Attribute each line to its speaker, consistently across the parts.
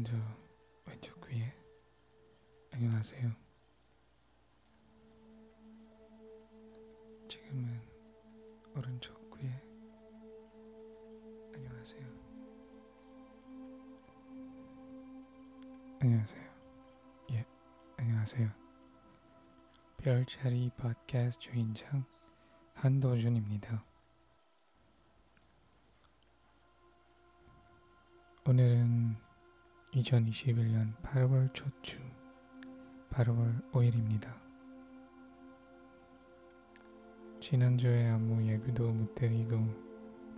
Speaker 1: 먼저 왼쪽 귀에 안녕하세요. 지금은 오른쪽 귀에 안녕하세요. 안녕하세요. 예, 안녕하세요. 별자리 팟캐스트 주인장 한도준입니다. 오늘은 2021년 8월 초주 8월 5일입니다. 지난주에 아무 예고도 못 드리고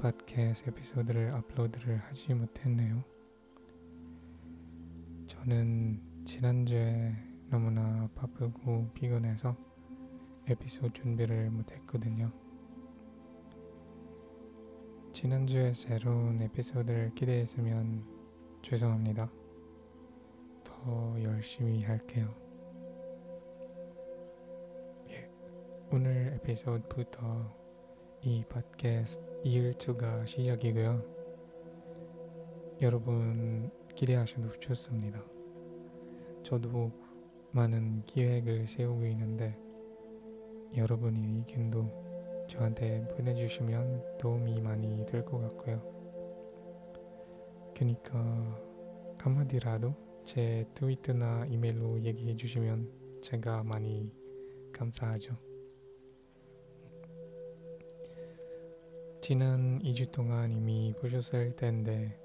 Speaker 1: 팟캐스트 에피소드를 업로드를 하지 못했네요. 저는 지난주에 너무나 바쁘고 피곤해서 에피소드 준비를 못했거든요. 지난주에 새로운 에피소드를 기대했으면 죄송합니다. 더 열심히 할게요. 예, 오늘 에피소드부터 이 팟캐스트 2일주가 시작이고요. 여러분 기대하셔도 좋습니다. 저도 많은 기획을 세우고 있는데 여러분의 의견도 저한테 보내주시면 도움이 많이 될 것 같고요. 그니까 한마디라도 제 트위터나 이메일로 얘기해 주시면 제가 많이 감사하죠. 지난 2주 동안 이미 보셨을 텐데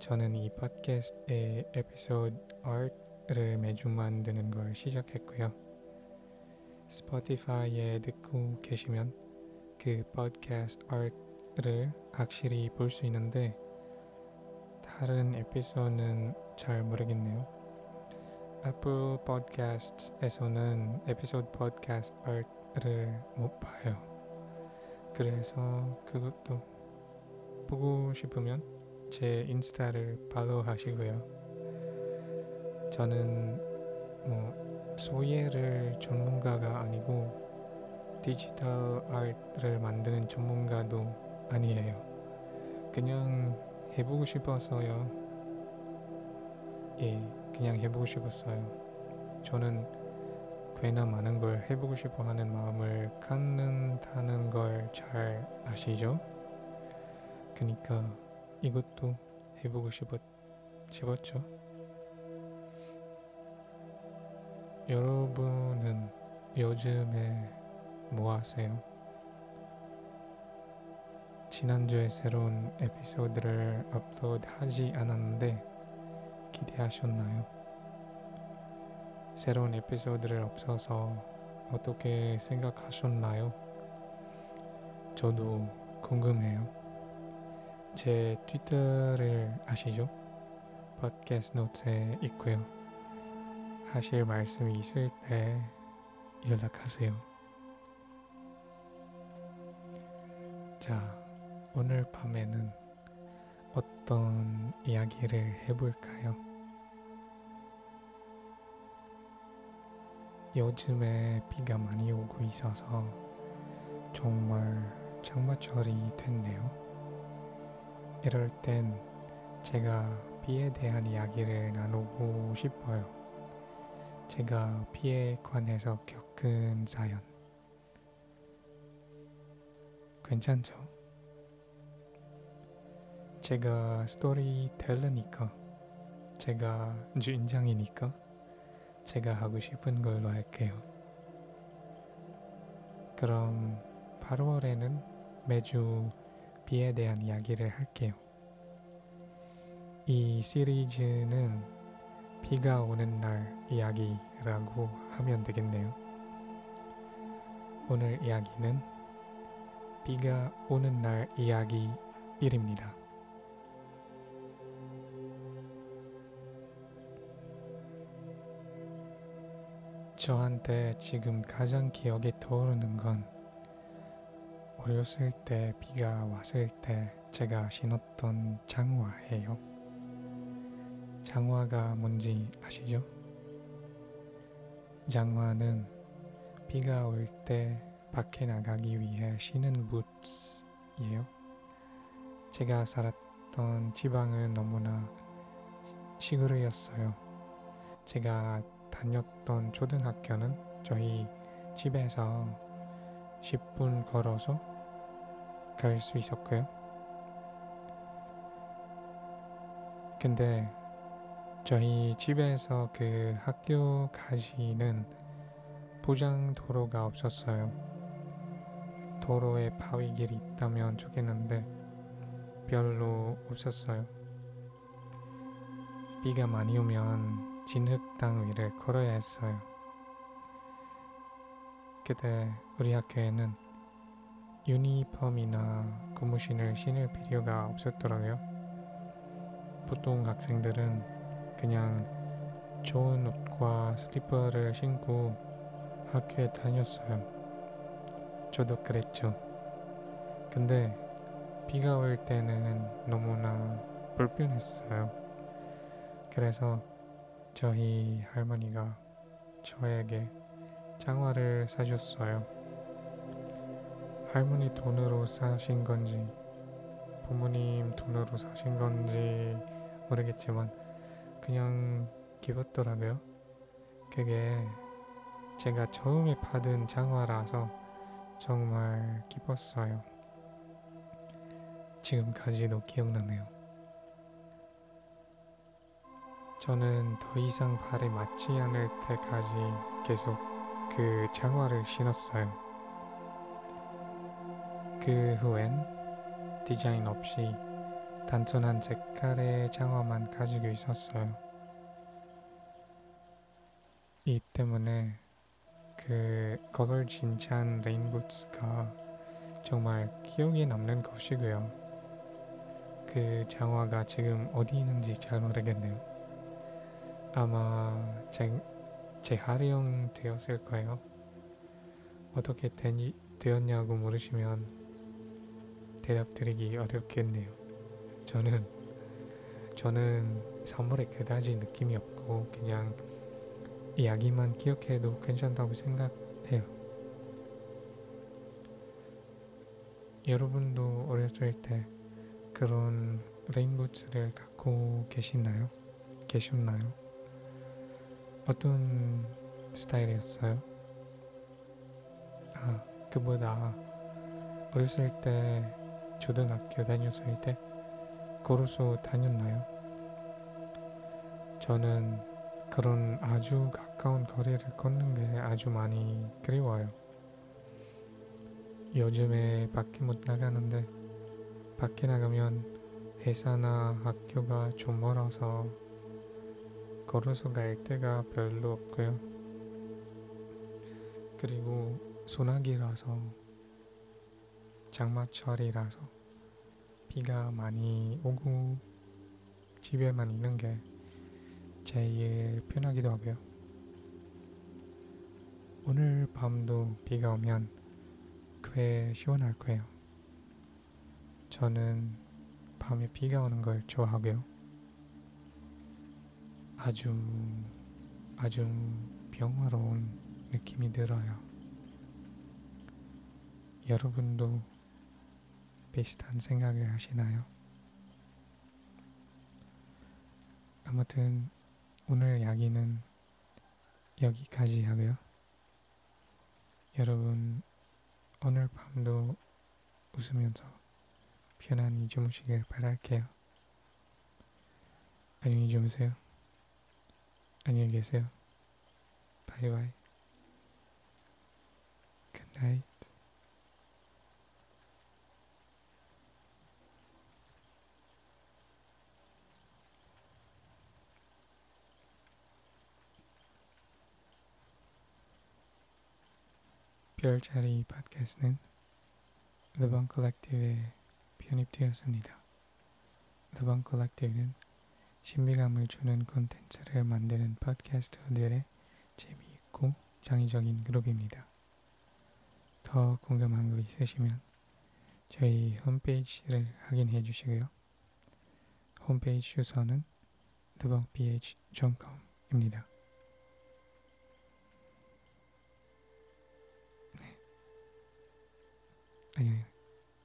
Speaker 1: 저는 이 팟캐스트의 에피소드 아트를 매주 만드는 걸 시작했고요. 스포티파이에 듣고 계시면 그 팟캐스트 아트를 확실히 볼 수 있는데 다른 에피소드는 잘 모르겠네요. 애플 팟캐스트에서는 에피소드 팟캐스트 아트를 못 봐요. 그래서 그것도 보고 싶으면 제 인스타를 follow 하시고요. 저는 뭐 소예를 전문가가 아니고 디지털 아트를 만드는 전문가도 아니에요. 그냥 해보고 싶어서요. 예, 그냥 해보고 싶었어요. 저는 꽤나 많은 걸 해보고 싶어 하는 마음을 갖는다는 걸 잘 아시죠? 그니까 이것도 해보고 싶었, 싶었죠. 여러분은 요즘에 뭐 하세요? 지난주에 새로운 에피소드를 업로드하지 않았는데 기대하셨나요? 새로운 에피소드를 없어서 어떻게 생각하셨나요? 저도 궁금해요. 제 트위터를 아시죠? 팟캐스트 노트에 있고요. 하실 말씀이 있을 때 연락하세요. 자, 오늘 밤에는 어떤 이야기를 해볼까요? 요즘에 비가 많이 오고 있어서 정말 장마철이 됐네요. 이럴 땐 제가 비에 대한 이야기를 나누고 싶어요. 제가 비에 관해서 겪은 사연. 괜찮죠? 제가 스토리텔러니까, 제가 주인장이니까, 제가 하고 싶은 걸로 할게요. 그럼 8월에는 매주 비에 대한 이야기를 할게요. 이 시리즈는 비가 오는 날 이야기라고 하면 되겠네요. 오늘 이야기는 비가 오는 날 이야기 1입니다. 저한테 지금 가장 기억에 떠오르는 건 어렸을 때 비가 왔을 때 제가 신었던 장화예요. 장화가 뭔지 아시죠? 장화는 비가 올 때 밖에 나가기 위해 신은 부츠예요. 제가 살았던 지방은 너무나 시골이었어요. 제가 다녔던 초등학교는 저희 집에서 10분 걸어서 갈 수 있었고요. 근데 저희 집에서 그 학교까지는 부장 도로가 없었어요. 도로에 바위 길이 있다면 좋겠는데 별로 없었어요. 비가 많이 오면 진흙 땅 위를 걸어야 했어요. 그때 우리 학교에는 유니폼이나 고무신을 신을 필요가 없었더라고요. 보통 학생들은 그냥 좋은 옷과 슬리퍼를 신고 학교에 다녔어요. 저도 그랬죠. 근데 비가 올 때는 너무나 불편했어요. 그래서 저희 할머니가 저에게 장화를 사줬어요. 할머니 돈으로 사신 건지 부모님 돈으로 사신 건지 모르겠지만 그냥 기뻤더라고요. 그게 제가 처음에 받은 장화라서 정말 기뻤어요. 지금까지도 기억나네요. 저는 더 이상 발에 맞지 않을 때까지 계속 그 장화를 신었어요. 그 후엔 디자인 없이 단순한 색깔의 장화만 가지고 있었어요. 이 때문에 그 거걸 진짠 레인부츠가 정말 기억에 남는 것이고요. 그 장화가 지금 어디 있는지 잘 모르겠네요. 아마 재, 재활용되었을 거예요. 어떻게 되니, 되었냐고 물으시면 대답드리기 어렵겠네요. 저는 저는 선물에 그다지 느낌이 없고 그냥 이야기만 기억해도 괜찮다고 생각해요. 여러분도 어렸을 때 그런 레인부츠를 갖고 계시나요? 계셨나요? 어떤 스타일이었어요? 아, 그보다 어렸을 때 초등학교 다녔을 때 걸어서 다녔나요? 저는 그런 아주 가까운 거리를 걷는 게 아주 많이 그리워요. 요즘에 밖에 못 나가는데 밖에 나가면 회사나 학교가 좀 멀어서 걸어서 갈 데가 별로 없고요. 그리고 소나기라서 장마철이라서 비가 많이 오고 집에만 있는 게 제일 편하기도 하고요. 오늘 밤도 비가 오면 꽤 시원할 거예요. 저는 밤에 비가 오는 걸 좋아하고요. 아주 아주 평화로운 느낌이 들어요. 여러분도 비슷한 생각을 하시나요? 아무튼 오늘 이야기는 여기까지 하고요. 여러분 오늘 밤도 웃으면서 편안히 주무시길 바랄게요. 안녕히 주무세요. 안녕히 계세요. 바이바이. 굿나잇. 별자리 팟캐스트는 The Bang Collective에 편입되었습니다. The Bang Collective는 신비감을 주는 콘텐츠를 만드는 팟캐스트들의 재미있고 창의적인 그룹입니다. 더 궁금한 거 있으시면 저희 홈페이지를 확인해 주시고요. 홈페이지 주소는 thebangph.com입니다. 안녕히,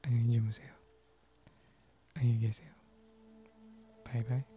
Speaker 1: 안녕히 주무세요. 안녕히 계세요. 바이바이.